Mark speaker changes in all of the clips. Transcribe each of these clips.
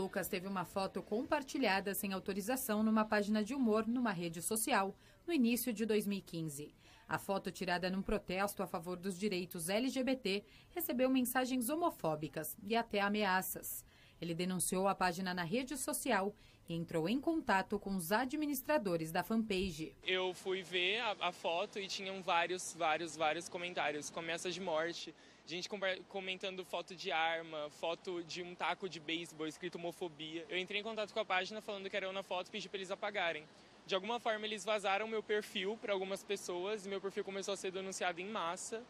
Speaker 1: Lucas teve uma foto compartilhada sem autorização numa página de humor numa rede social no início de 2015. A foto, tirada num protesto a favor dos direitos LGBT, recebeu mensagens homofóbicas e até ameaças. Ele denunciou a página na rede social entrou em contato com os administradores da fanpage.
Speaker 2: Eu fui ver a, a foto e tinham vários, vários, vários comentários, começa de morte, gente comentando foto de arma, foto de um taco de beisebol escrito homofobia. Eu entrei em contato com a página falando que era eu na foto e pedi para eles apagarem. De alguma forma eles vazaram meu perfil para algumas pessoas e meu perfil começou a ser denunciado em massa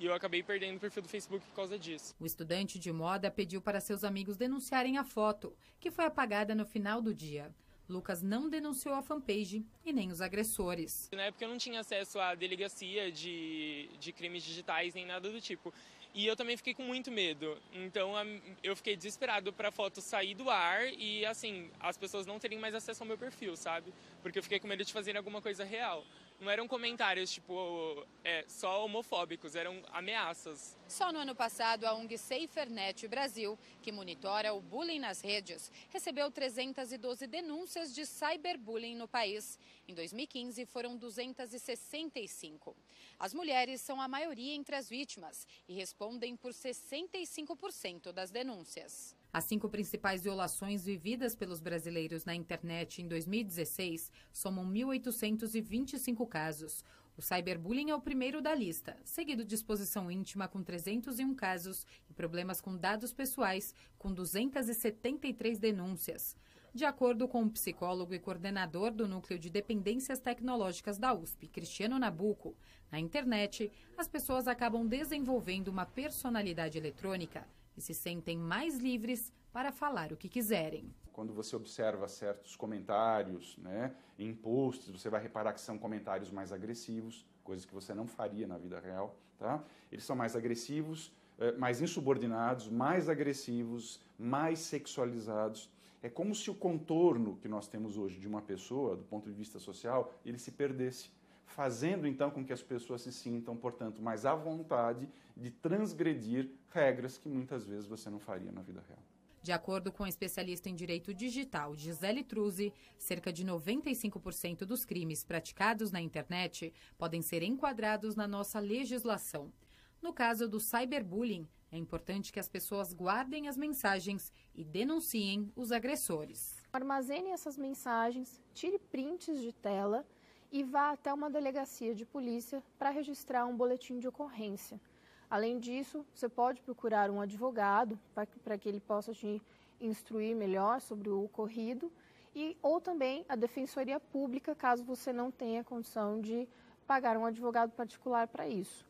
Speaker 2: e eu acabei perdendo o perfil do Facebook por causa disso.
Speaker 1: O estudante de moda pediu para seus amigos denunciarem a foto, que foi apagada no final do dia. Lucas não denunciou a fanpage e nem os agressores.
Speaker 2: Na época eu não tinha acesso à delegacia de, de crimes digitais nem nada do tipo. E eu também fiquei com muito medo. Então eu fiquei desesperado para a foto sair do ar e assim, as pessoas não terem mais acesso ao meu perfil, sabe? Porque eu fiquei com medo de fazer alguma coisa real não eram comentários, tipo, é, só homofóbicos, eram ameaças.
Speaker 1: Só no ano passado, a ONG SaferNet Brasil, que monitora o bullying nas redes, recebeu 312 denúncias de cyberbullying no país. Em 2015, foram 265. As mulheres são a maioria entre as vítimas e respondem por 65% das denúncias. As cinco principais violações vividas pelos brasileiros na internet em 2016 somam 1.825 casos. O cyberbullying é o primeiro da lista, seguido de exposição íntima com 301 casos e problemas com dados pessoais com 273 denúncias. De acordo com o psicólogo e coordenador do Núcleo de Dependências Tecnológicas da USP, Cristiano Nabuco, na internet, as pessoas acabam desenvolvendo uma personalidade eletrônica e se sentem mais livres para falar o que quiserem.
Speaker 3: Quando você observa certos comentários né, em posts, você vai reparar que são comentários mais agressivos, coisas que você não faria na vida real. Tá? Eles são mais agressivos, eh, mais insubordinados, mais agressivos, mais sexualizados. É como se o contorno que nós temos hoje de uma pessoa, do ponto de vista social, ele se perdesse fazendo então com que as pessoas se sintam, portanto, mais à vontade de transgredir regras que muitas vezes você não faria na vida real.
Speaker 1: De acordo com a especialista em direito digital Gisele Truzzi, cerca de 95% dos crimes praticados na internet podem ser enquadrados na nossa legislação. No caso do cyberbullying, é importante que as pessoas guardem as mensagens e denunciem os agressores.
Speaker 4: Armazene essas mensagens, tire prints de tela e vá até uma delegacia de polícia para registrar um boletim de ocorrência. Além disso, você pode procurar um advogado para que ele possa te instruir melhor sobre o ocorrido e ou também a defensoria pública, caso você não tenha condição de pagar um advogado particular para isso.